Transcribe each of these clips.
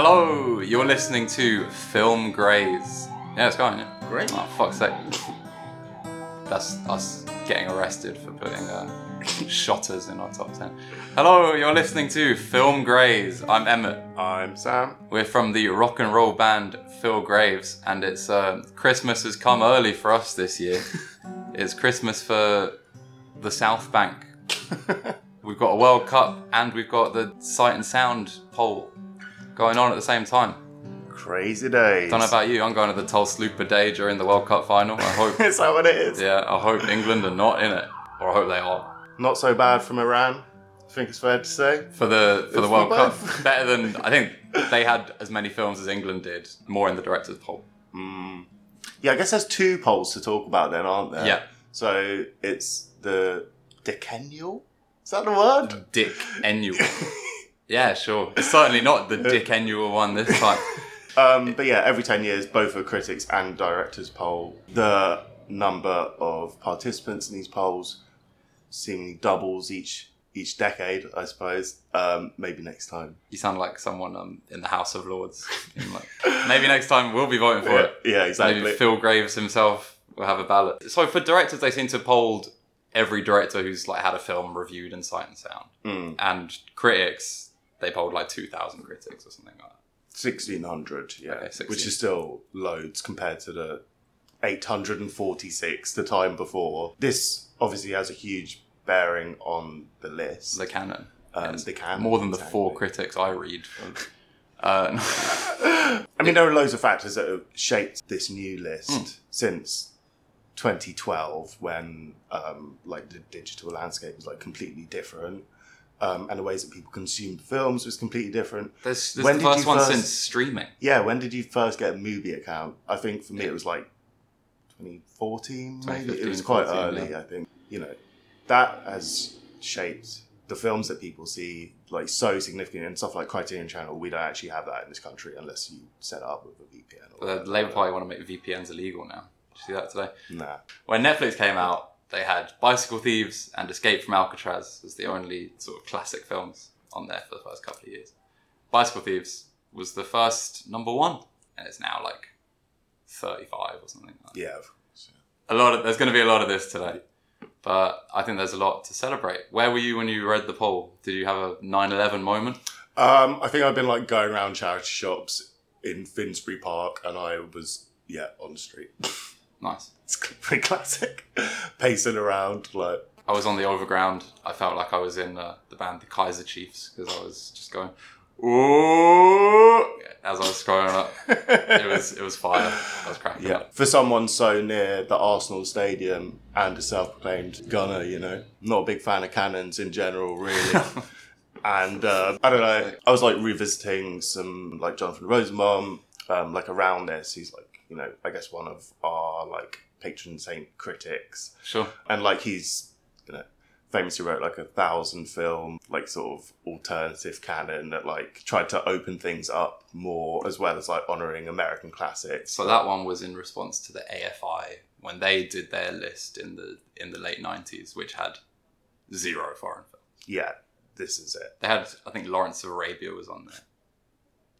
Hello, you're listening to Film Grays. Yeah, it's going, yeah. Great. Oh, fuck's sake. That's us getting arrested for putting uh, shotters in our top 10. Hello, you're listening to Film Grays. I'm Emmett. I'm Sam. We're from the rock and roll band Phil Graves, and it's uh, Christmas has come early for us this year. it's Christmas for the South Bank. We've got a World Cup and we've got the Sight and Sound poll going on at the same time. Crazy days. Don't know about you. I'm going to the Tulslooper Day during the World Cup final. I hope. Is that what it is? yeah, I hope England are not in it, or I hope they are Not so bad from Iran. I think it's fair to say. for the for the World Cup. Better than I think they had as many films as England did. More in the director's poll. Mm. Yeah, I guess there's two polls to talk about then, aren't there? Yeah. So it's the decennial. Is that the word? Dick Annual. yeah, sure. It's certainly not the Dick Annual one this time. Um, but yeah, every 10 years, both a critics and directors poll. The number of participants in these polls seemingly doubles each each decade, I suppose. Um, maybe next time. You sound like someone um, in the House of Lords. like, Maybe next time we'll be voting for it. Yeah, exactly. Maybe Phil Graves himself will have a ballot. So for directors, they seem to polled every director who's like had a film reviewed in Sight and Sound, Mm. and critics they polled like two thousand critics or something like that. 1600, yeah. Okay, 16. Which is still loads compared to the 846 the time before. This obviously has a huge bearing on the list. The canon. Um, Yes. the canon, More than the exactly. four critics I read. Uh, I mean, there are loads of factors that have shaped this new list Hmm. since 2012, when um, like the digital landscape was like completely different, um, and the ways that people consumed films was completely different. there's there's When the did first you one first- since streaming. Yeah, when did you first get a MUBI account? I think for me it was like 2014, maybe. It was quite 14, early, yeah. I think. You know, that has shaped the films that people see like so significant and stuff like Criterion Channel. We don't actually have that in this country unless you set up with a VPN. Or The. Labour Party want to make VPNs illegal now. Did you see that today? Nah. When Netflix came out, they had Bicycle Thieves and Escape from Alcatraz as the only sort of classic films on there for the first couple of years. Bicycle Thieves was the first number one, and it's now like 35 or something. Like that. Yeah, of course. A lot of there's going to be a lot of this today, but I think there's a lot to celebrate. Where were you when you read the poll? Did you have a 9/11 moment? Um, I think I've been like going around charity shops in Finsbury Park and I was, yeah, on the street. Nice. It's pretty classic. Pacing around, like, I was on the overground. I felt like I was in uh, the band the Kaiser Chiefs because I was just going ooh as I was scrolling up. It was it was fire. I was cracking Yeah, up. for someone so near the Arsenal stadium and a self-proclaimed gunner, you know, not a big fan of cannons in general, really. and uh, I don't know, I was like revisiting some like Jonathan Rosenbaum, um, like around this. He's like, you know, I guess one of our like patron saint critics, Sure. and like he's, you know. Famously wrote like a thousand film, like sort of alternative canon that like tried to open things up more, as well as like honoring American classics. So that one was in response to the AFI when they did their list in the in the late nineties, which had zero foreign films. yeah, this is it. They had I think Lawrence of Arabia was on there,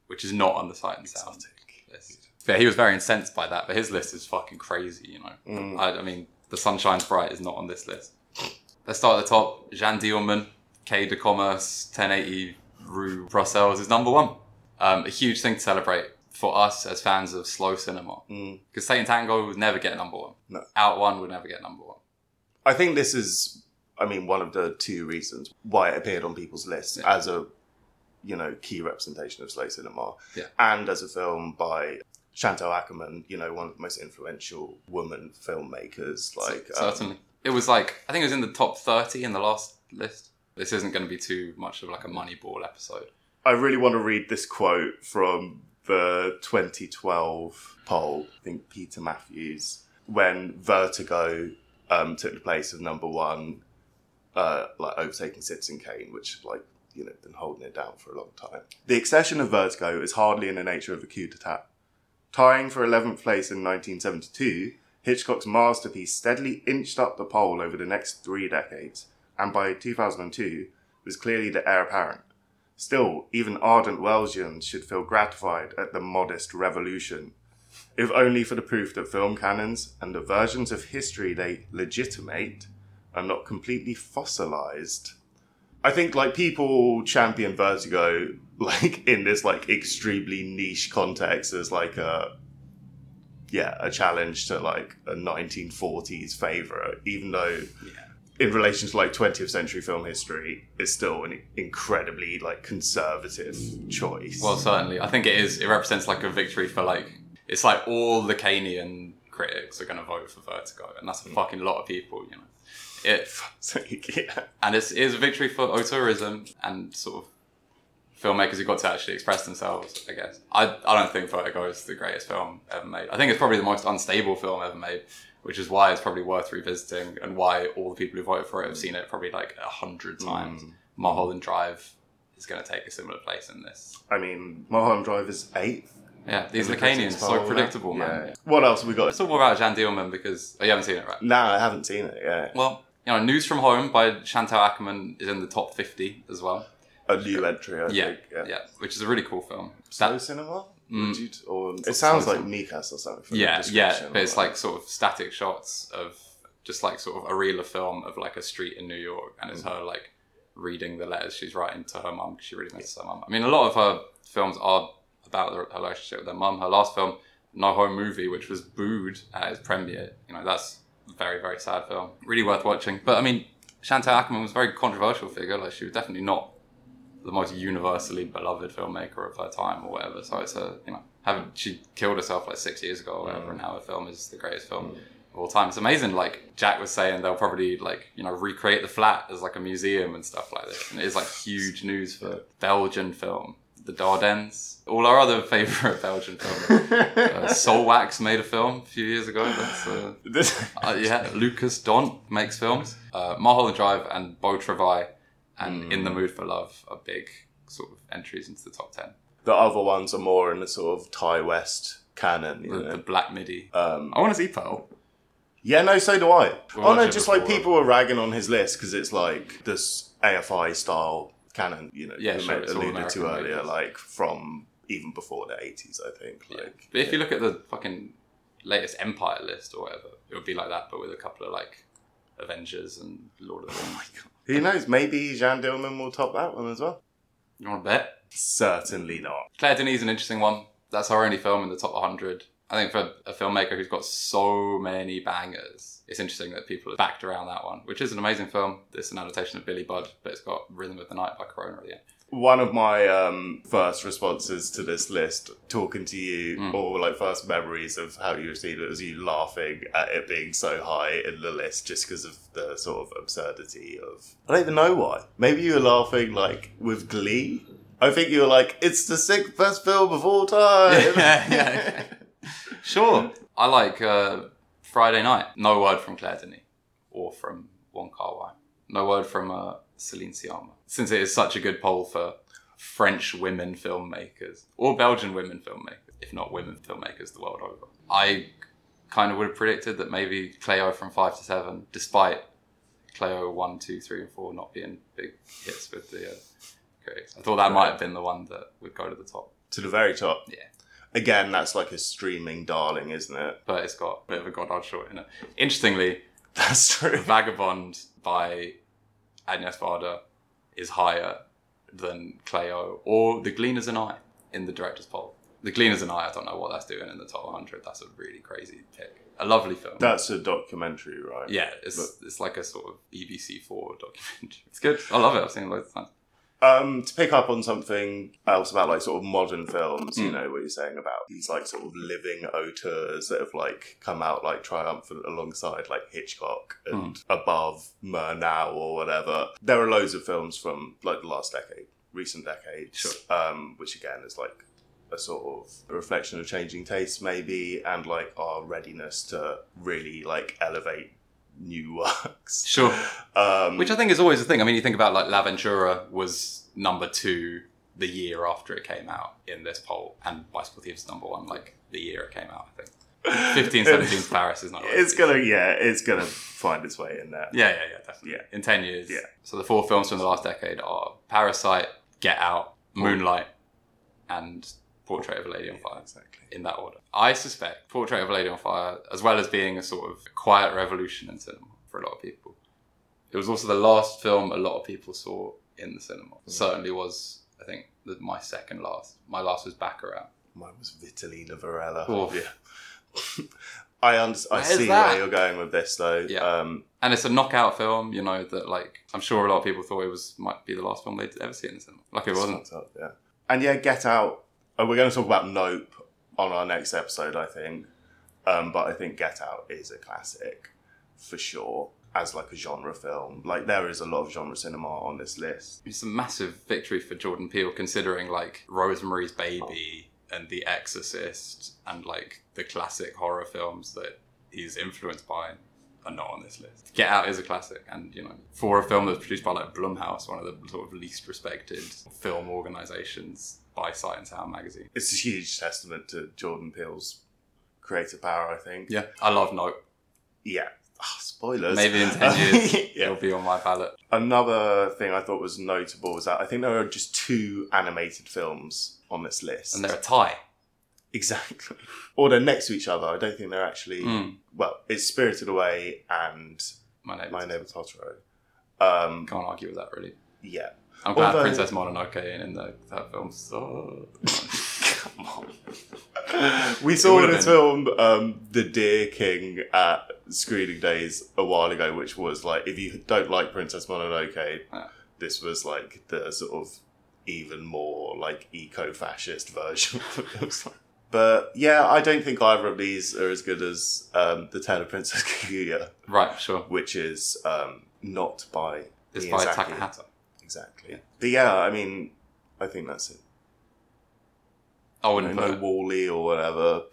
which is not on the Sight and Sound Exotic. list. Yeah, he was very incensed by that, but his list is fucking crazy, you know. Mm. I, I mean, The Sun Shines Bright is not on this list. Let's start at the top. Jeanne Dielman, Quai de Commerce, 1080 Rue Brussels is number one. Um, a huge thing to celebrate for us as fans of slow cinema. Mm. Because Satan Tango would never get number one. No. Out one would never get number one. I think this is, I mean, one of the two reasons why it appeared on people's lists Yeah. as a, you know, key representation of slow cinema, Yeah. and as a film by Chantal Akerman, you know, one of the most influential woman filmmakers. Like, um, Certainly. it was like, I think it was in the top 30 in the last list. This isn't going to be too much of like a Moneyball episode. I really want to read this quote from the 2012 poll. I think Peter Matthews, when Vertigo um, took the place of number one, uh, like overtaking Citizen Kane, which like you know been holding it down for a long time. The accession of Vertigo is hardly in the nature of a coup d'état. Tying for 11th place in 1972, Hitchcock's masterpiece steadily inched up the poll over the next three decades, and by 2002 was clearly the heir apparent. Still, even ardent Wellesians should feel gratified at the modest revolution, if only for the proof that film canons and the versions of history they legitimate are not completely fossilized. I think like people champion Vertigo like in this like extremely niche context as like a yeah a challenge to like a 1940s favorite, even though in relation to like 20th century film history, it's still an incredibly like conservative mm. choice. Well, certainly. I think it is. It represents like a victory for like. It's like all the Canian critics are going to vote for Vertigo, and that's a mm. fucking lot of people, you know. So, yeah. and it's, it is a victory for auteurism and sort of filmmakers who got to actually express themselves. I guess I I don't think Vertigo is the greatest film ever made. I think it's probably the most unstable film ever made, which is why it's probably worth revisiting and why all the people who voted for it have seen it probably like a hundred mm. times. Mulholland Drive is going to take a similar place in this. I mean, Mulholland Drive is eighth. Yeah, these in the critics' Lacanians, so predictable, man. Yeah. What else have we got? Let's talk more about Jeanne Dielman because oh, you haven't seen it, right? No, I haven't seen it. Yeah, Well, you know, News from Home by Chantal Akerman is in the top 50 as well. a new entry. I Yeah, think. yeah, which is a really cool film. Slow That- cinema. Mm. You, or it sounds like cinema. Mekas or something. from the yeah, yeah, but it's like sort of static shots of just like sort of a reel of film of like a street in New York, and Mm. it's her like reading the letters she's writing to her mum because she really misses her mum. I mean, a lot of her films are about her her relationship with her mum. Her last film, No Home Movie, which was booed at its premiere, you know, that's a very very sad film. Really worth watching. But I mean, Chantal Akerman was a very controversial figure. Like she was definitely not the most universally beloved filmmaker of her time or whatever. So it's a you know, having she killed herself like six years ago or whatever, and now her film is the greatest film mm. of all time. It's amazing. Like Jack was saying, they'll probably like you know recreate the flat as like a museum and stuff like this. And it is like huge news for Belgian film. The Dardennes, all our other favorite Belgian films. Uh, Soulwax made a film a few years ago. That's uh, uh, yeah, Lukas Dhont makes films. Uh, Mulholland Drive and Beau Travail and In the Mood for Love are big sort of entries into the top 10. the other ones are more in the sort of Thai West canon. You The, know? the Black Midi. um, I want to see Pearl. yeah, no, so do I. We'll oh no, just like people were ragging on his list because it's like this AFI style canon. You know, Yeah, sure, alluded to earlier, makers. like from even before the eighties, I think. Yeah. Like, But if you look at the fucking latest Empire list or whatever, it would be like that, but with a couple of like Avengers and Lord of the oh Rings. who knows? Maybe Jeanne Dielman will top that one as well. You want to bet? Certainly not. Claire Denis is an interesting one. That's her only film in the top 100. I think for a filmmaker who's got so many bangers, it's interesting that people have backed around that one, which is an amazing film. It's an adaptation of Billy Budd, but it's got Rhythm of the Night by Corona at the end. One of my um, first responses to this list, talking to you, Mm. or like first memories of how you received it, was you laughing at it being so high in the list just because of the sort of absurdity of. I don't even know why. Maybe you were laughing like with glee. I think you were like, "It's the sixth best film of all time." yeah, yeah. Sure. I like uh, Friday Night. No word from Claire Denis or from Wong Kar Wai. No word from uh, Celine Sciamma. Since it is such a good poll for French women filmmakers or Belgian women filmmakers, if not women filmmakers the world over, I kind of would have predicted that maybe Cleo from five to seven, despite Cleo one, two, three, and four not being big hits with the uh, critics. I thought that might have been the one that would go to the top. to the very top. Yeah. Again, that's like a streaming darling, isn't it? but it's got a bit of a Godard short in it. Interestingly, That's true. Vagabond by Agnes Varda is higher than Cleo or The Gleaners and I in the director's poll. The Gleaners and I, I don't know what that's doing in the top 100. That's a really crazy pick. A lovely film. That's a documentary, right? yeah, it's, it's like a sort of BBC 4 documentary. It's good. I love it. I've seen it loads of times. Um, to pick up on something else about like sort of modern films, you Mm. know, what you're saying about these like sort of living auteurs that have like come out like triumphant alongside like Hitchcock and above Murnau or whatever. There are loads of films from like the last decade, recent decades, Sure. um, which again is like a sort of a reflection of changing tastes maybe and like our readiness to really like elevate new works. Sure. Um, Which I think is always the thing. I mean, you think about like La Ventura was number two the year after it came out in this poll, and Bicycle Thieves number one like the year it came out. I think 15, 17 Paris is not. right. It's gonna, yeah, it's gonna find its way in there. Yeah, yeah, yeah, definitely. Yeah. In ten years. Yeah. So the four films from the last decade are Parasite, Get Out, Moonlight, and Portrait of a Lady on Fire. Exactly. In that order. I suspect Portrait of a Lady on Fire, as well as being a sort of quiet revolution in cinema for a lot of people, it was also the last film a lot of people saw in the cinema. Certainly was, I think, the, my second last. My last was Bacurau. Mine was Vitalina Varela. Oof. Yeah. I under- I see that? where you're going with this though. Yeah. Um, And it's a knockout film, you know, that like I'm sure a lot of people thought it was might be the last film they'd ever see in the cinema. Like it wasn't. up, yeah. And yeah, Get Out. Oh, we're going to talk about Nope on our next episode, I think. Um, but I think Get Out is a classic for sure as like a genre film. Like there is a lot of genre cinema on this list. It's a massive victory for Jordan Peele considering like Rosemary's Baby and The Exorcist and like the classic horror films that he's influenced by are not on this list. Get Out is a classic and you know for a film that's produced by like Blumhouse, one of the sort of least respected film organizations by Sight and Sound magazine. It's a huge testament to Jordan Peele's creative power, I think. Yeah, I love Nope. Yeah. Ah, spoilers. Maybe in 10 years yeah. it'll be on my ballot. Another thing I thought was notable was that I think there are just two animated films on this list. And they're a tie. Exactly. Or they're next to each other. I don't think they're actually. Mm. Well, it's Spirited Away and My name. My Neighbor Totoro. Um, Can't argue with that really. yeah. I'm glad Although- Princess Mononoke in the, that film. So Come on. we saw would've in been. film um, The Deer King at screening days a while ago, which was like, if you don't like Princess Mononoke, Yeah. this was like the sort of even more like eco fascist version of it. But yeah, I don't think either of these are as good as um, The Tale of Princess Kaguya, right, sure. which is um, not by It's by Miyazaki. Takahata. Exactly. Yeah. But yeah, I mean, I think that's it. I No, wouldn't put no it. WALL-E or whatever.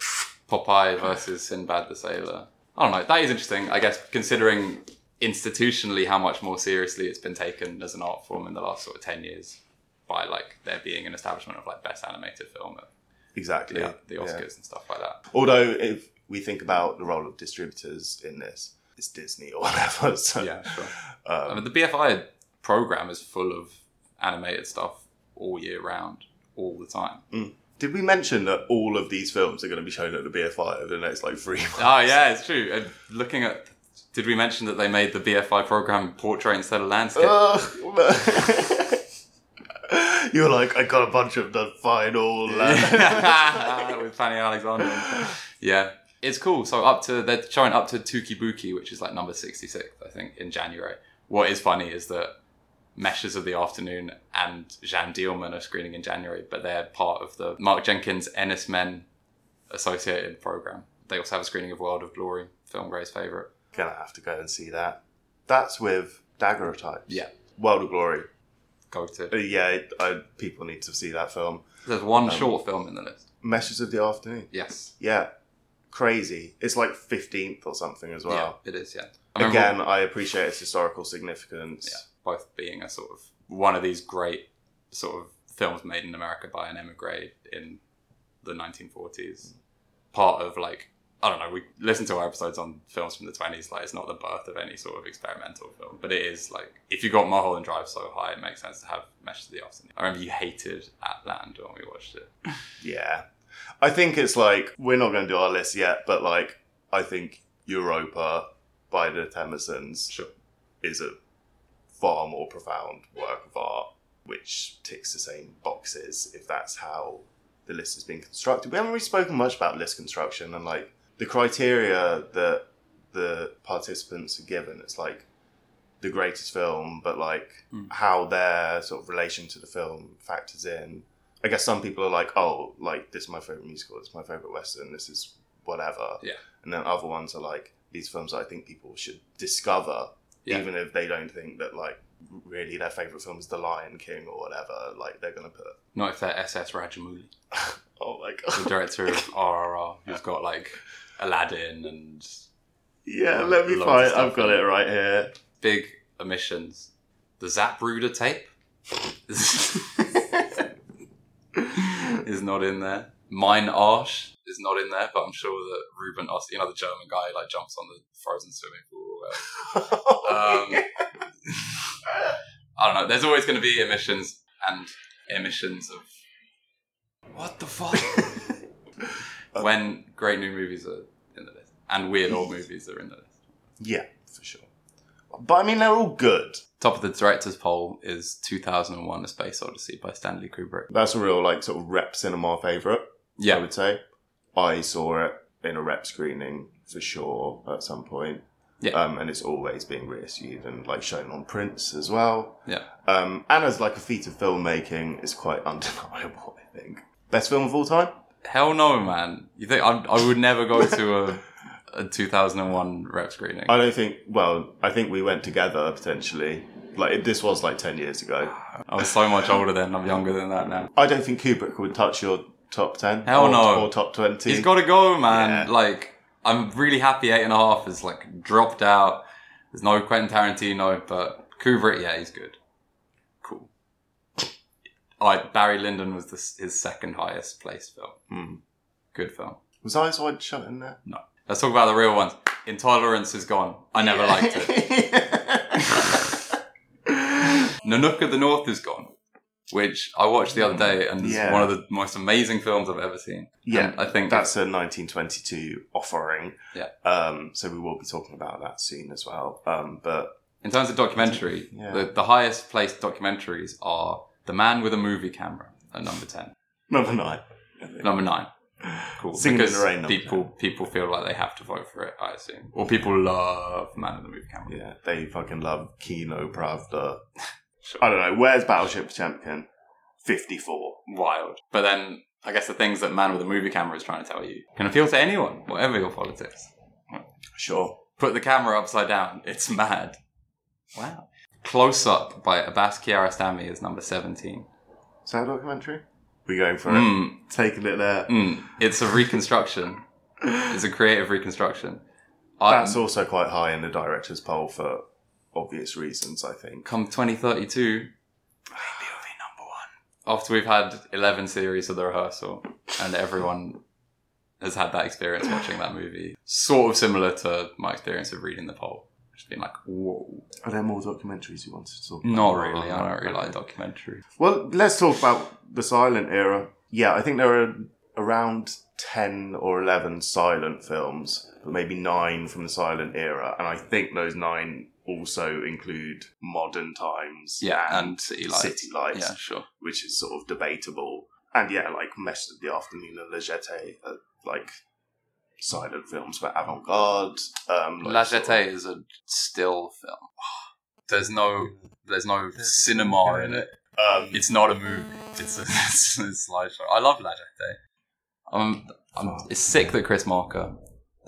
Popeye versus Sinbad the Sailor. I don't know. That is interesting, I guess, considering institutionally how much more seriously it's been taken as an art form in the last sort of 10 years by like there being an establishment of like best animated film at Exactly. the, the Yeah. Oscars and stuff like that. Although, if we think about the role of distributors in this, it's Disney or whatever. So, Yeah, sure. um, I mean, the BFI program is full of animated stuff all year round, all the time. did we mention that all of these films are going to be shown at the BFI over the next like three months? Oh yeah, it's true. And looking at, did we mention that they made the BFI program portrait instead of landscape? Ugh. you were like, I got a bunch of the final. uh, with Fanny Alexander. Yeah, it's cool. So up to they're showing up to Touki Bouki, which is like number sixty six, I think, in January. What is funny is that Meshes of the Afternoon and Jeanne Dielman are screening in January, but they're part of the Mark Jenkin's Enys Men associated program. They also have a screening of World of Glory, film Gray's favorite. Gonna have to go and see that. That's with Daguerreotypes. Yeah. World of Glory. Go to. Uh, yeah, I, people need to see that film. There's one Um, short film in the list. Meshes of the Afternoon. Yes. Yeah. Crazy. It's like 15th or something as well. yeah, it is. Yeah. I Again, I appreciate its historical significance. yeah, both being a sort of one of these great sort of films made in America by an emigre in the 1940s. Part of like I don't know. We listen to our episodes on films from the 20s. Like it's not the birth of any sort of experimental film, but it is like if you got Mulholland Drive so high, it makes sense to have Mesh of the Afternoon. I remember you hated Atland when we watched it. Yeah. I think it's like, we're not going to do our list yet, but like, I think Europa by the Themersons Sure. is a far more profound work of art, which ticks the same boxes if that's how the list has been constructed. We haven't really spoken much about list construction and like the criteria that the participants are given. It's like the greatest film, but like Mm. how their sort of relation to the film factors in. I guess some people are like, oh, like this is my favorite musical, this is my favorite western, this is whatever. Yeah. And then other ones are like these films I think people should discover, Yeah. even if they don't think that like really their favorite film is The Lion King or whatever. Like they're gonna put, Not if they're SS Rajamouli, oh my the director of RRR, who's got like Aladdin and yeah. Loads Let me find. I've got it right here. big omissions. The Zapruder tape is not in there. Mine Arsch is not in there, but I'm sure that Ruben Ost, you know, the German guy, like jumps on the frozen swimming pool. Or whatever. Um, I don't know. There's always going to be emissions, and emissions of what the fuck when great new movies are in the list and weird old movies are in the list. Yeah, for sure. But I mean, they're all good. Top of the director's poll is 2001: A Space Odyssey by Stanley Kubrick. That's a real like sort of rep cinema favorite. Yeah, I would say. I saw it in a rep screening for sure at some point. Yeah. Um, and it's always being reissued and like shown on prints as well. yeah. Um, and as like a feat of filmmaking, it's quite undeniable. I think best film of all time. Hell no, man. You think I, I would never go to a, a 2001 rep screening? I don't think. Well, I think we went together potentially. Like it, this was like ten years ago. I was so much older then. I'm younger than that now. I don't think Kubrick would touch your top ten. Hell or, no. or top twenty. He's got to go, man. Yeah. Like, I'm really happy eight and a half is like dropped out. There's no Quentin Tarantino, but Kubrick, yeah, he's good. Cool. Alright, Barry Lyndon was the, his second highest placed film. Hmm. Good film. Was Eyes Wide Shut in there? No. Let's talk about the real ones. Intolerance is gone. I never liked it. Nanook of the North is gone, which I watched the other day and is Yeah. one of the most amazing films I've ever seen. Yeah, And I think That's a 1922 offering. Yeah. Um, so we will be talking about that soon as well. Um, but In terms of documentary, Yeah. the, the highest placed documentaries are The Man with a Movie Camera at number 10. number nine. Number 9. Cool. Singing in because the Rain, number people people feel like they have to vote for it, I assume. Or people love Man with a Movie Camera. Yeah, they fucking love Kino Pravda. I don't know. Where's Battleship Potemkin? 54. Wild. But then I guess the things that Man with a Movie Camera is trying to tell you can appeal to anyone, whatever your politics. Sure. Put the camera upside down. It's mad. Wow. Close Up by Abbas Kiarostami is number 17. Is that a documentary? We're going for it? Mm, Taking it there. mm. It's a reconstruction. It's a creative reconstruction. That's also quite high in the director's poll for obvious reasons, I think. come 2032, maybe it'll be number one. After we've had 11 series of the rehearsal and everyone has had that experience watching that movie. Sort of similar to my experience of reading the poll. Just being like, whoa. Are there more documentaries you wanted to talk about? Not really. I don't really like documentary. Well, let's talk about the silent era. Yeah, I think there are around 10 or 11 silent films, but maybe nine from the silent era. And I think those nine also include modern times Yeah, and City Lights. City Lights, Yeah, sure. which is sort of debatable. And yeah, like Message of the Afternoon and La Jetée are like silent films, but avant garde. Um, like La sort of- Jetée is a still film. There's no, there's no cinema in it. Um, It's not a movie. It's a, it's a slideshow. I love La Jetée. I'm, I'm, it's sick that Chris Marker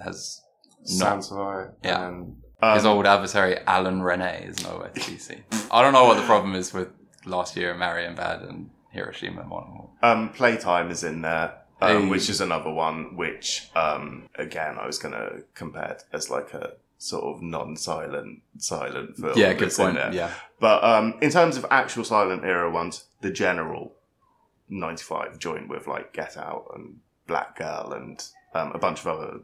has not Sans Soleil Yeah. and his um, old adversary Alain Resnais is nowhere to be seen. I don't know what the problem is with last year Marienbad and Hiroshima Mon. Um, Playtime is in there, um, Hey. which is another one which, um, again, I was going to compare it as like a sort of non-silent silent film. Yeah, good in point. there. Yeah, But um, in terms of actual silent era ones, The General, 95, joined with like Get Out and Black Girl and um, a bunch of other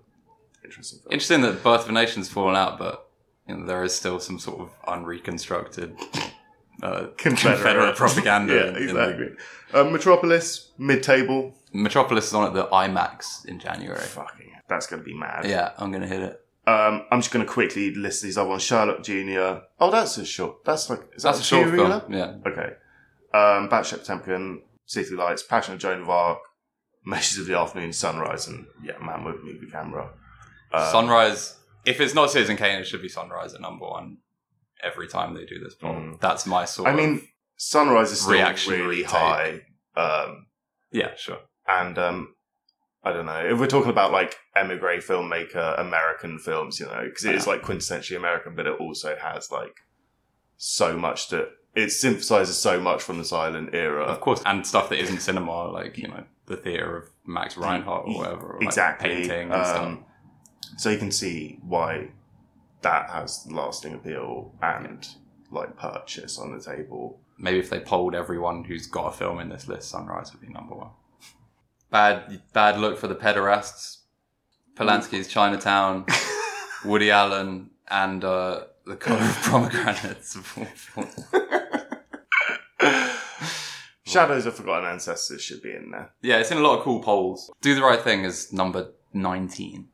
interesting films. interesting that Birth of a Nation's fallen out, but you know, there is still some sort of unreconstructed uh, Confederate, propaganda. yeah, in- in exactly. Um, Metropolis, mid-table. Metropolis is on at the IMAX in January. Fucking, that's going to be mad. Yeah, I'm gonna hit it. Um, I'm just going to quickly list these other ones. Sherlock Junior. Oh, that's a short. That's like is That's that a short film. Yeah, Okay. Um, Batship Potemkin, City Lights, Passion of Joan of Arc, Meshes of the Afternoon, Sunrise, and yeah, Man with Movie Camera. Um, Sunrise. If it's not Citizen Kane, it should be Sunrise at number one every time they do this poll. Mm. That's my sort. I mean, Sunrise is still really high. Um, yeah, sure. and um, I don't know if we're talking about like emigre filmmaker American films, you know, because it is like quintessentially American, but it also has like so much that it synthesizes so much from the silent era. Of course, and stuff that isn't cinema, like you know, the theater of Max Reinhardt or whatever, or, like, exactly. painting and stuff. So you can see why that has lasting appeal and like purchase on the table. Maybe if they polled everyone who's got a film in this list, Sunrise would be number one. Bad, bad look for the pederasts. Polanski's Chinatown, Woody Allen, and uh, the color of pomegranates. Shadows of Forgotten Ancestors should be in there. Yeah, it's in a lot of cool polls. Do the Right Thing is number 19.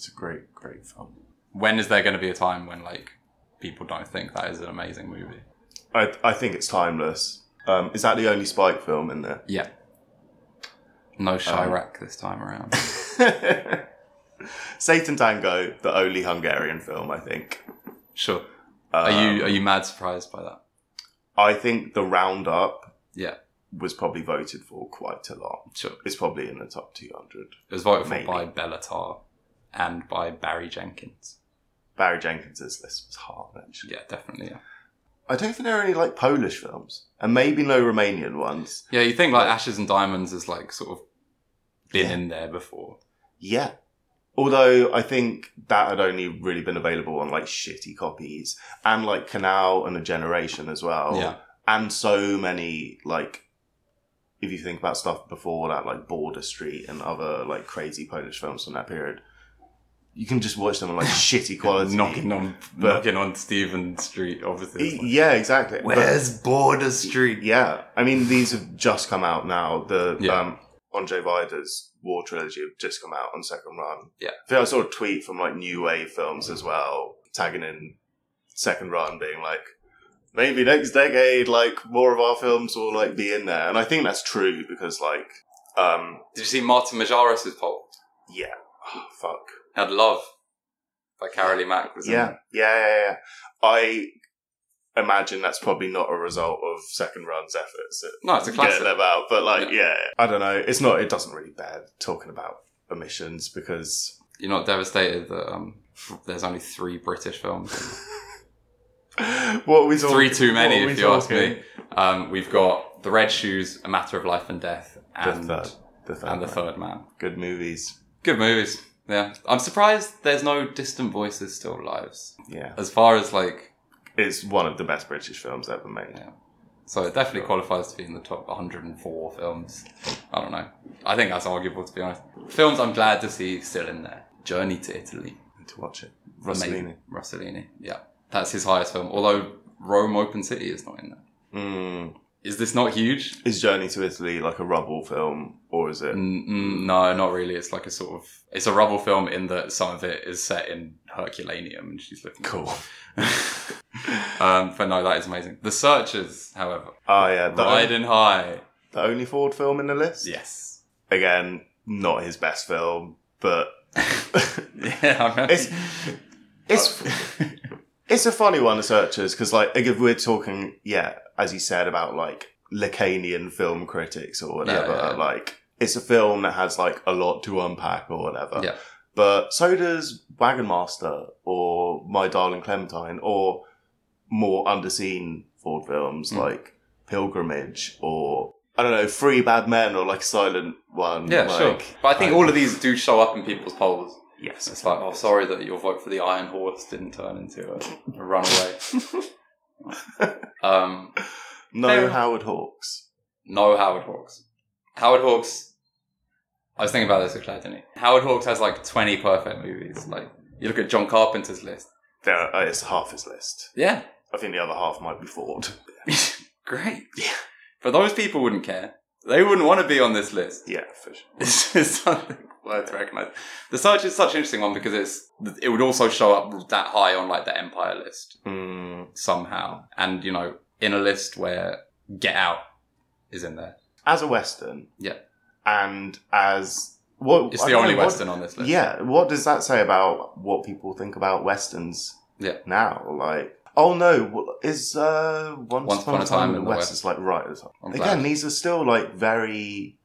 It's a great, great film. When is there going to be a time when, like, people don't think that is an amazing movie? I, I think it's timeless. Um, is that the only Spike film in there? Yeah. No Chi-Raq this time around. Satan Tango, the only Hungarian film, I think. Sure. Are you Um, are you mad surprised by that? I think the Roundup Yeah, was probably voted for quite a lot. sure. It's probably in the top 200. It was voted for by Béla Tarr and by Barry Jenkins. Barry Jenkins's list was hard, actually. Yeah, definitely. Yeah. I don't think there are any like Polish films, and maybe no Romanian ones. Yeah, you think like Ashes and Diamonds has like sort of been Yeah. in there before. Yeah. Although I think that had only really been available on like shitty copies, and like Kanal and a Generation as well. Yeah. And so many like, if you think about stuff before that, like Border Street and other like crazy Polish films from that period, you can just watch them on like shitty quality. knocking on But- knocking on Stephen Street, obviously. Like, Yeah, exactly. But- Where's Border Street? Yeah, I mean these have just come out now. The Yeah. um, Andrzej Wajda's War trilogy have just come out on second run. Yeah. I think I saw a tweet from like New Wave Films as well, tagging in second run, being like, maybe next decade, like more of our films will like be in there, and I think that's true because like, um, Did you see Martin Majaris' poll? yeah, oh, fuck, Had Love by Carolee Mack was yeah, yeah, yeah, yeah. I imagine that's probably not a result of second run's efforts. At No, it's a classic. getting them out. But like, yeah. I don't know. It's not. It doesn't really bear talking about omissions because You're not devastated that um, there's only three British films. what are we talking? three too many, what are we if you ask me. Um, we've got The Red Shoes, A Matter of Life and Death, The and third, the third, and The. Third Man. Good movies. Good movies. Yeah, I'm surprised there's no Distant Voices Still Lives. Yeah, As far as like, it's one of the best British films ever made. Yeah. so it definitely qualifies to be in the top 104 films. I don't know. I think that's arguable to be honest. Films I'm glad to see still in there. Journey to Italy. To watch it. Rossellini. Rossellini. Yeah, that's his highest film. Although Rome Open City is not in there. Mm. Is this not huge? Is Journey to Italy like a rubble film, or is it? Mm, mm, no, not really. It's like a sort of it's a rubble film in that some of it is set in Herculaneum and she's looking Cool. um, but no, that is amazing. The Searchers, however, Oh yeah, the, riding high. the only Ford film in the list. Yes. Again, not his best film, but Yeah, I it's it's it's a funny one, The Searchers, because like if we're talking, yeah, as you said about like Lacanian film critics or whatever, Yeah, yeah, like it's a film that has like a lot to unpack or whatever. Yeah. But so does Wagon Master or My Darling Clementine or more underseen Ford films Mm. like Pilgrimage or I don't know, Three Bad Men or like Silent One. yeah, like, sure. But I think I- all of these do show up in people's polls. Yes. It's like, oh, sorry that your vote for the Iron Horse didn't turn into a, a runaway. um, No Fair. Howard Hawks. no Howard Hawks. Howard Hawks. I was thinking about this with Claire, didn't he? Howard Hawks has like 20 perfect movies. Like, you look at John Carpenter's list. There, uh, it's half his list. Yeah. I think the other half might be Ford. Great. Yeah. But those people wouldn't care. They wouldn't want to be on this list. Yeah, for sure. It's just something worth to recognise. The Search is such an interesting one because it's it would also show up that high on like the Empire list Mm, somehow, and you know in a list where Get Out is in there. as a Western, Yeah, and as what it's I the only know, what- Western on this list. Yeah, what does that say about what people think about westerns? Yeah. Now, like, oh no, is uh, Once, Upon a Time in the West, is like right at the top. I'm Again, glad. these are still like very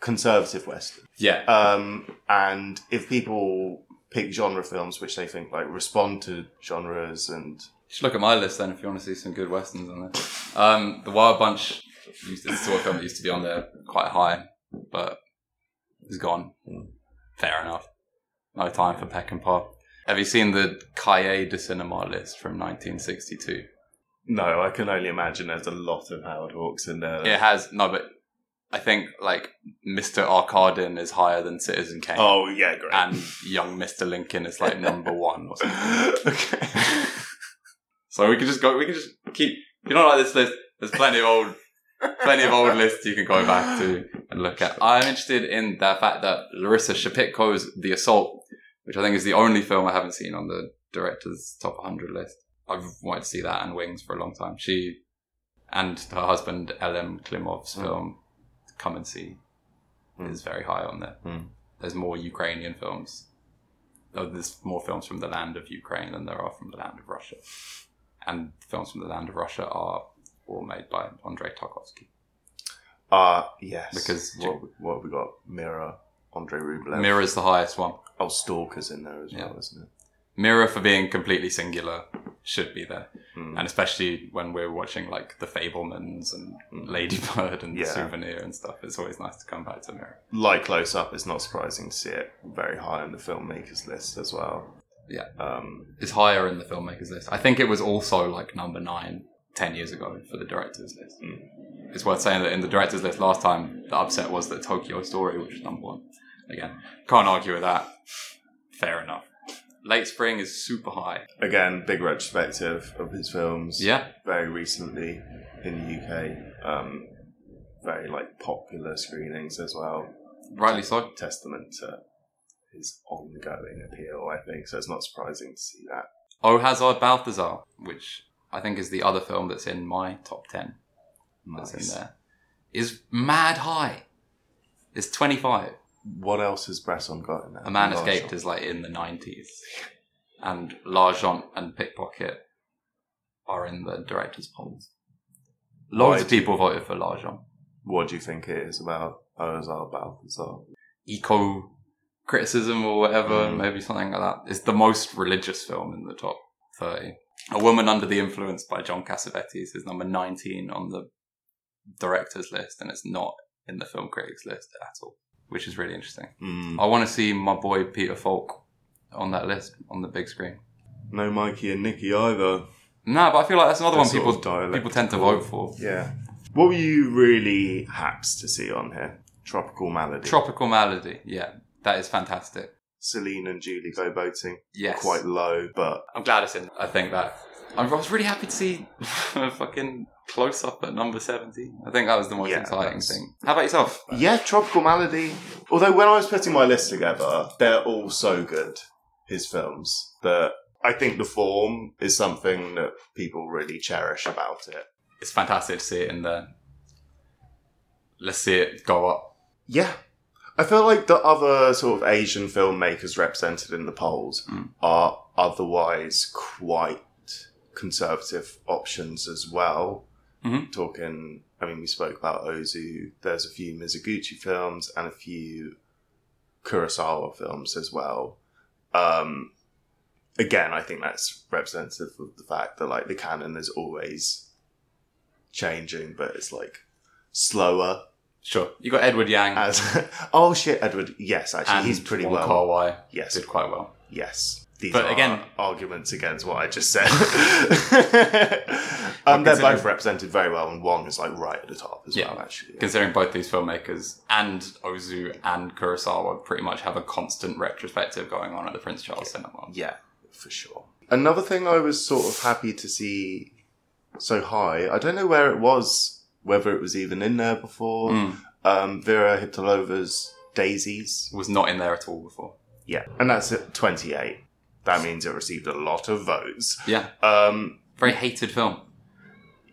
conservative western. yeah, Um, and if people pick genre films which they think like respond to genres and you should look at my list then if you want to see some good westerns on there. Um, the Wild Bunch used this sort of film that used to be on there quite high, but is gone. Fair enough. No time for Peckinpah. Have you seen the Cahiers du Cinéma list from 1962? no, I can only imagine there's a lot of Howard Hawks in there. It has no, but I think like Mr. Arkadin is higher than Citizen Kane, Oh yeah, great. and young Mr. Lincoln is like number one or something. okay. So we can just go. We can just keep. You know, like this list. There's plenty of old plenty of old lists you can go back to and look at. I'm interested in the fact that Larissa Shepitko's The Assault, which I think is the only film I haven't seen on the director's top 100 list. I've wanted to see that and Wings for a long time. She and her husband Elem Klimov's Mm. film Come and See Mm. is very high on there. Mm. There's more Ukrainian films. Oh, there's more films from the land of Ukraine than there are from the land of Russia. And films from the land of Russia are all made by Andrei Tarkovsky. Uh, yes. Because- what, what have we got? Mirror, Andrei Rublev. Mirror is the highest one. Oh, Stalker's in there as Yeah. well, isn't it? Mirror for being completely singular should be there. Mm. And especially when we're watching like The Fabelmans and Mm. Ladybird and Yeah. The Souvenir and stuff, it's always nice to come back to Mirror. like close up, it's not surprising to see it very high on the filmmakers list as well. Yeah. Um, It's higher in the filmmakers list. I think it was also like number nine 10 years ago for the directors list. Mm. It's worth saying that in the directors list last time, the upset was that Tokyo Story, which was number one. Again, can't argue with that. Fair enough. Late Spring is super high. again, big retrospective of his films. Yeah, Very recently in the UK. Um, very like popular screenings as well. rightly so. Testament to his ongoing appeal, I think. So it's not surprising to see that. Oh Hazard Balthazar, which I think is the other film that's in my top 10 that's in there, is mad high. It's 25. What else has Bresson got in there? A Man Escaped is like in the 90s. And L'Argent and Pickpocket are in the director's polls. Loads Why of people voted for L'Argent. What do you think it is about Au Hasard Balthazar? Eco criticism or whatever, Mm. maybe something like that. It's the most religious film in the top 30. A Woman Under the Influence by John Cassavetes is number 19 on the director's list, and it's not in the film critics list at all, which is really interesting. Mm. I want to see my boy Peter Falk on that list on the big screen. No Mikey and Nicky either. No, but I feel like that's another They're one people of dialectical. people tend to vote for. Yeah. What were you really haps to see on here? Tropical Malady. Tropical Malady. yeah, that is fantastic. Celine and Julie go boating. Yes, Quite low, but I'm glad it's in. I think that I was really happy to see a fucking close up at number seventy. I think that was the most Yeah, exciting that's- thing. How about yourself? yeah, Tropical Malady. Although when I was putting my list together, they're all so good, his films, that I think the form is something that people really cherish about it. It's fantastic to see it in there. Let's see it go up. Yeah. I feel like the other sort of Asian filmmakers represented in the polls Mm. are otherwise quite conservative options as well. Mhm. Talking, I mean, we spoke about Ozu. There's a few Mizoguchi films and a few Kurosawa films as well. Um, again, I think that's representative of the fact that like the canon is always changing, but it's like slower Sure, you got Edward Yang as oh shit, Edward. Yes, actually, and he's pretty Wong well. Kar Wai Yes, did quite well. yes. These But are again- arguments against what I just said. um, they're both represented very well, and Wong is like right at the top as Yeah. well. Actually, Considering both these filmmakers and Ozu and Kurosawa pretty much have a constant retrospective going on at the Prince Charles Cinema. yeah, for sure. Another thing I was sort of happy to see so high. I don't know where it was, whether it was even in there before. Mm. Um, Vera Chytilová's Daisies. Was not in there at all before. Yeah, and that's at twenty eight. That means it received a lot of votes. Yeah, Um, very hated film.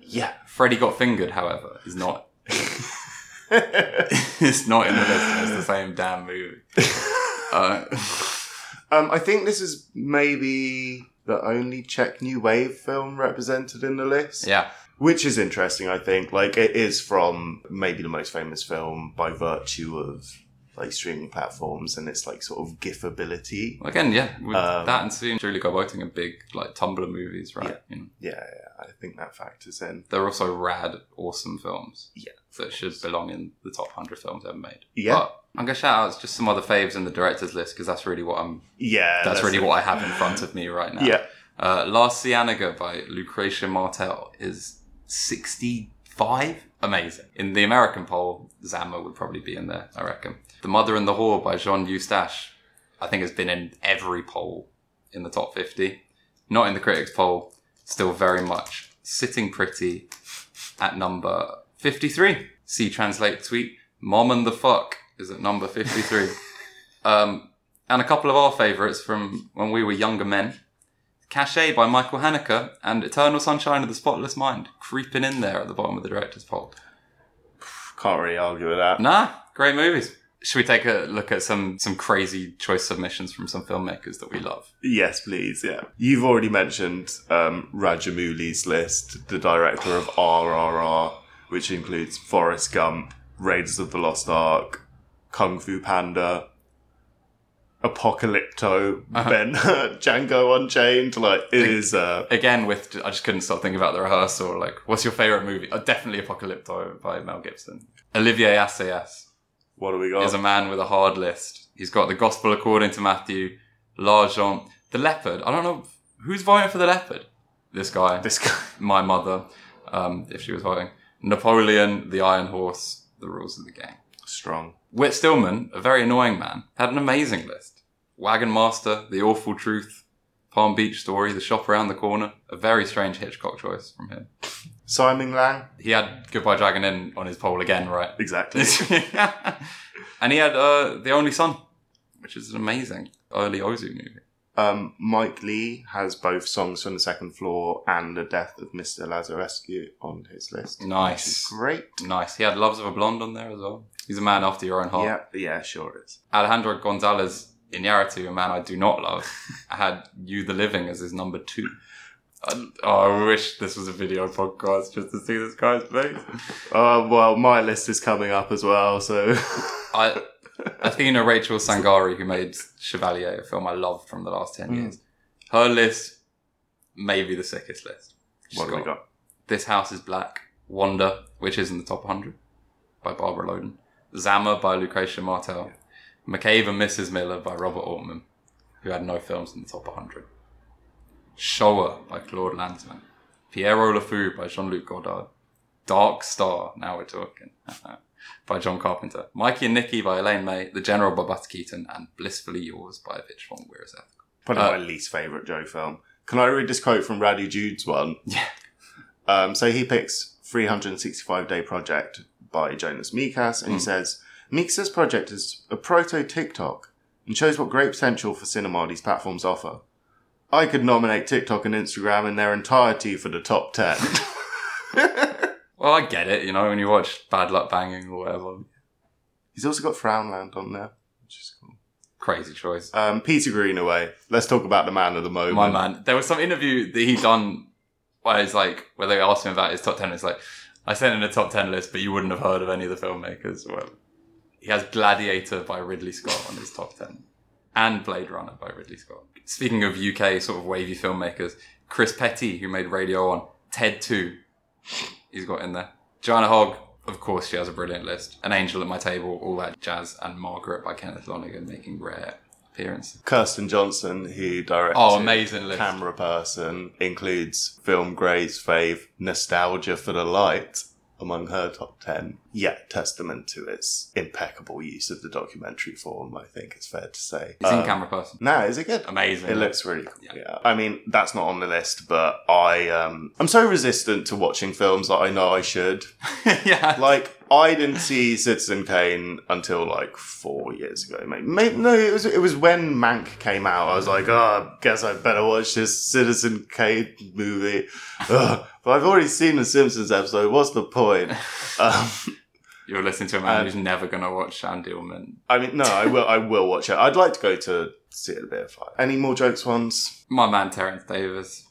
yeah. Freddy Got Fingered, however, is not. it's not in the list. It's the same damn movie. Uh, um, I think this is maybe the only Czech New Wave film represented in the list. yeah, Which is interesting, I think. Like, it is from maybe the most famous film by virtue of like streaming platforms and its like sort of gifability. again, yeah, with Um, that and seeing Julie Garboting in big like Tumblr movies, right? You know, Yeah, yeah, I think that factors in. they're also rad, awesome films. Yeah, that should belong in the top hundred films ever made. Yeah. but I'm gonna shout out just some other faves in the directors list because that's really what I'm. Yeah, That's really what I have in front of me right now. Yeah, Uh, Last Ciénaga by Lucrecia Martel is 65. Amazing. In the American poll, Zama would probably be in there, I reckon. The Mother and the Whore by Jean Eustache, I think has been in every poll in the top 50. Not in the critics poll, still very much sitting pretty at number 53. See translate tweet. Mom and the fuck is at number 53. um, and a couple of our favourites from when we were younger men. Caché by Michael Haneke and Eternal Sunshine of the Spotless Mind creeping in there at the bottom of the director's poll. Can't really argue with that. Nah, great movies. Should we take a look at some some crazy choice submissions from some filmmakers that we love? Yes, please. Yeah, you've already mentioned um, Rajamouli's list, the director of RRR, which includes Forrest Gump, Raiders of the Lost Ark, Kung Fu Panda, Apocalypto, Uh-huh. Ben Django Unchained. Like it is. Uh, Again, with I just couldn't stop thinking about the rehearsal. Like, what's your favorite movie? Oh, definitely Apocalypto by Mel Gibson. Olivier Assayas what do we got? is a man with a hard list. He's got the Gospel according to Matthew, L'Argent, the Leopard. I don't know who's voting for the Leopard. This guy, this guy. my mother, um, if she was voting. Napoleon, the Iron Horse, the Rules of the Game. Strong. Whit Stillman, a very annoying man, had an amazing list. Wagon Master, The Awful Truth, Palm Beach Story, The Shop Around the Corner. A very strange Hitchcock choice from him. Tsai Ming-liang. He had Goodbye Dragon Inn on his poll again, right? Exactly. and he had uh, The Only Son, which is an amazing early Ozu movie. Um, Mike Leigh has both songs from the second floor and the death of Mr. Lazarescu on his list. Nice. Great. Nice. He had Loves of a Blonde on there as well. He's a man after your own heart. Yeah, yeah, sure is. Alejandro Gonzalez Iñárritu, a man I do not love, had You the Living as his number two. I, oh, I wish this was a video podcast just to see this guy's face. Uh, well, my list is coming up as well, so I, Athina Rachel Tsangari, who made Chevalier, a film I love from the last 10 Mm. years, her list may be the sickest list. She's what have we got? This House is Black, Wanda, which is in the top 100 by Barbara Loden, Zama by Lucrecia Martel, McCabe and Mrs. Miller by Robert Altman, who had no films in the top 100, Shoah by Claude Lanzmann, Pierrot le Fou by Jean-Luc Godard, Dark Star, now we're talking, by John Carpenter, Mikey and Nicky by Elaine May, The General by Buster Keaton, and Blissfully Yours by Apichatpong Weerasethakul. Probably Uh, my least favourite Joe film. Can I read this quote from Radu Jude's one? Yeah. Um, so he picks 365 Day Project by Jonas Mekas, and he Mm. says, Mekas' project is a proto TikTok and shows what great potential for cinema these platforms offer. I could nominate TikTok and Instagram in their entirety for the top 10. Well, I get it, you know, when you watch Bad Luck Banging or whatever. He's also got Frownland on there, which is cool. Crazy choice. Um, Peter Greenaway. Let's talk about the man of the moment. My man. There was some interview that he done where it's like, where they asked him about his top 10. It's like, I sent in a top 10 list, but you wouldn't have heard of any of the filmmakers. Well, he has Gladiator by Ridley Scott on his top 10 and Blade Runner by Ridley Scott. Speaking of UK sort of wavy filmmakers, Chris Petit, who made Radio 1, Ted 2, he's got in there. Joanna Hogg, of course, she has a brilliant list. An Angel at My Table, All That Jazz, and Margaret by Kenneth Lonergan making rare appearances. Kirsten Johnson, who directed Oh, amazing list. Camera Person, includes Film Gray's fave Nostalgia for the Light among her top 10. Yet, testament to its impeccable use of the documentary form, I think it's fair to say. In Um, Camera Person. No, is it good? Amazing. It looks really cool. Yeah. Yeah. I mean, that's not on the list, but I um I'm so resistant to watching films that I know I should. yeah. Like I didn't see Citizen Kane until like four years ago. Maybe, maybe no, it was it was when Mank came out. I was like, oh, I guess I better watch this Citizen Kane movie. Ugh. But I've already seen the Simpsons episode. What's the point? Um, You're listening to a man Um, who's never going to watch Jeanne Dielman. I mean, no, I will. I will watch it. I'd like to go to see it a bit of fun. Any more jokes ones? My man Terence Davies.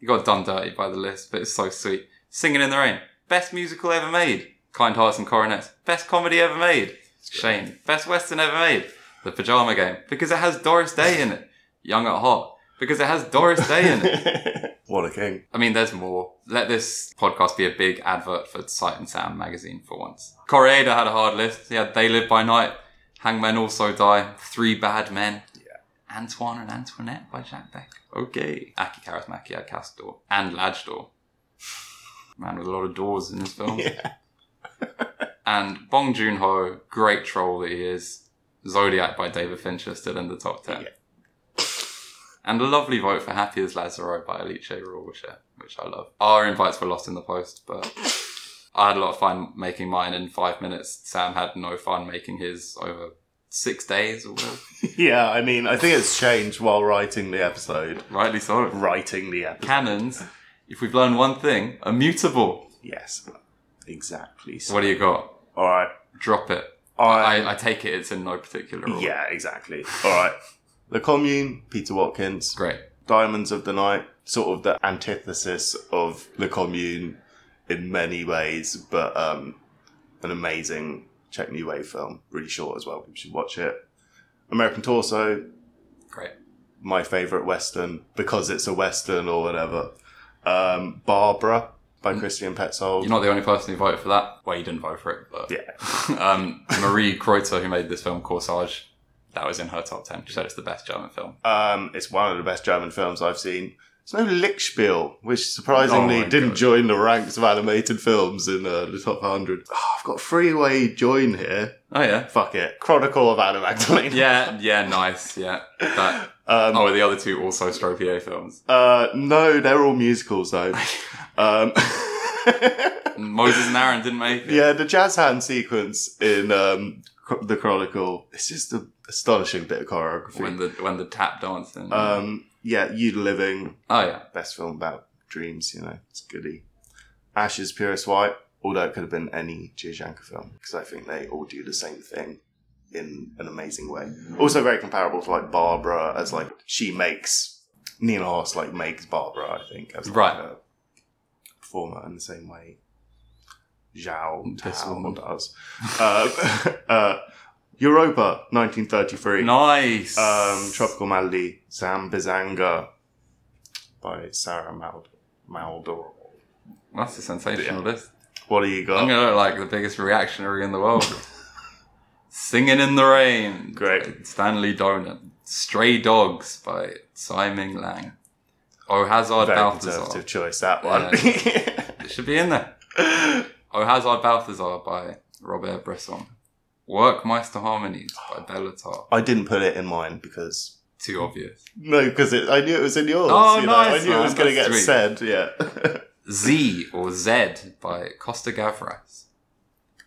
He got done dirty by the list, but it's so sweet. Singing in the Rain. Best musical ever made. Kind Hearts and Coronets. Best comedy ever made. Shane. Best Western ever made. The Pajama Game. Because it has Doris Day in it. Young at Heart. Because it has Doris Day in it. what a king! I mean, there's more. Let this podcast be a big advert for Sight and Sound magazine for once. Correada had a hard list. He had They Live by Night, Hangmen Also Die, Three Bad Men, Yeah. Antoine and Antoinette by Jack Beck. Okay. Aki Kaurismäki had Casque d'Or and L'Age d'Or. Man with a lot of doors in his film. Yeah. And Bong Joon Ho, great troll that he is. Zodiac by David Fincher still in the top 10. Yeah. And a lovely vote for Happy as Lazzaro by Alice Rohrwacher, which I love. Our invites were lost in the post, but I had a lot of fun making mine in five minutes. Sam had no fun making his over six days or whatever. Yeah, I mean, I think it's changed while writing the episode. Rightly so. Writing the episode. Canons, if we've learned one thing, are mutable. Yes, exactly. So. What do you got? All right. Drop it. I, I, I take it it's in no particular order. yeah, exactly. All right. The Commune, Peter Watkins. Great. Diamonds of the Night, sort of the antithesis of Le Commune in many ways, but um, an amazing Czech New Wave film. Really short as well. You should watch it. American Torso, Great. my favourite Western because it's a Western or whatever. Um, Barbara by Christian Petzold. You're not the only person who voted for that. Well, you didn't vote for it, but yeah. um, Marie Kreutzer, who made this film Corsage, that was in her top ten. She said it's the best German film. Um, it's one of the best German films I've seen. There's no Lickspiel, which surprisingly Oh didn't God. join the ranks of animated films in uh, the top 100. Oh, I've got freeway join here. Oh yeah, Fuck it. Chronicle of Anna Magdalena. yeah, yeah, nice, yeah. That. Um, Oh, the other two also Straub-Huillet films. uh, no, they're all musicals though. um, Moses and Aaron didn't make it. yeah, the jazz hand sequence in um, the Chronicle, it's just an astonishing bit of choreography. When the when the tap dancing. um, yeah, You Living, oh yeah, best film about dreams, you know, it's goody. Ashes Purest White, although it could have been any Jia Zhangke film, because I think they all do the same thing in an amazing way. Also very comparable to like Barbara as like she makes Nina Hoss like makes Barbara, I think, as like Right. a performer in the same way Zhao Tao woman. does. uh, uh, Europa, 1933. nice. Um, Tropical Malady, Sambizanga by Sarah Mald- Maldor. That's a sensational list. What do you got? I'm gonna look like the biggest reactionary in the world. Singing in the Rain. Great. Stanley Donen. Stray Dogs by Tsai Ming-liang. Oh Hazard Very Balthazar. conservative choice, that one. It should be in there. Oh Hazard Balthazar by Robert Bresson. Werckmeister Harmonies by Béla Tarr. I didn't put it in mine because Too obvious. no, because I knew it was in yours. Oh, you know, I nice, knew it was going to get sweet. said. Yeah. Z or Z by Costa Gavras.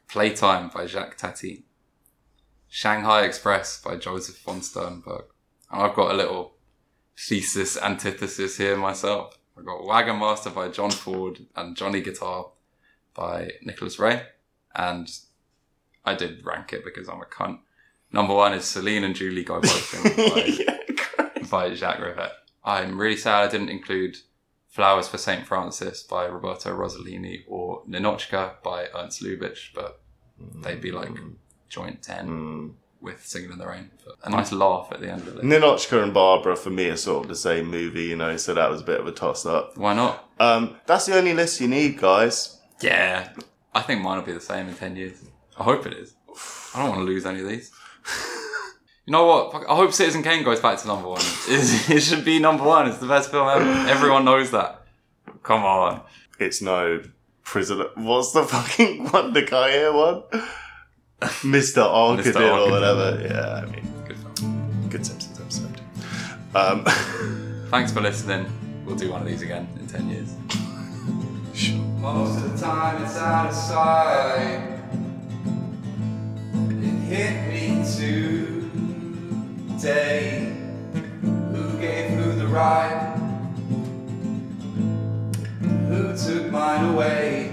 Playtime by Jacques Tati. Shanghai Express by Josef von Sternberg. And I've got a little thesis antithesis here myself. I've got Wagon Master by John Ford and Johnny Guitar by Nicholas Ray. And I did rank it because I'm a cunt. Number one is Celine and Julie Go Boating by by Jacques Rivette. I'm really sad I didn't include Flowers for St. Francis by Roberto Rossellini or Ninotchka by Ernst Lubitsch, but they'd be like joint 10 Mm. with Singing in the Rain. But a nice laugh at the end of it. Ninotchka and Barbara for me are sort of the same movie, you know, so that was a bit of a toss up. Why not? Um, that's the only list you need, guys. Yeah. I think mine will be the same in 10 years. I hope it is. I don't want to lose any of these. You know what? Fuck, I hope Citizen Kane goes back to number one. It, it should be number one. It's the best film ever. Everyone knows that. Come on. It's no prisoner. What's the fucking one? The guy here one? Mr. Arkadin or whatever. Yeah, I mean, Good film. good Simpsons episode. Um, Thanks for listening. We'll do one of these again in 10 years. Most of the time it's out of sight. It hit me today. Who gave who the right? Who took mine away?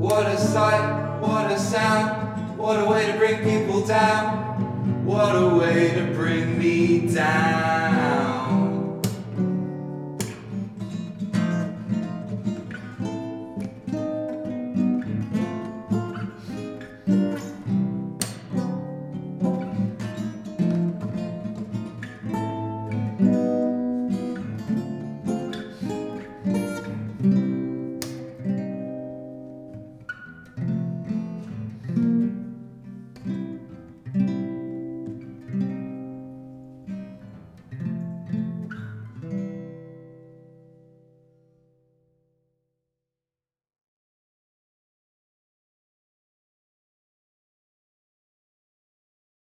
What a sight, what a sound, what a way to bring people down. What a way to bring me down.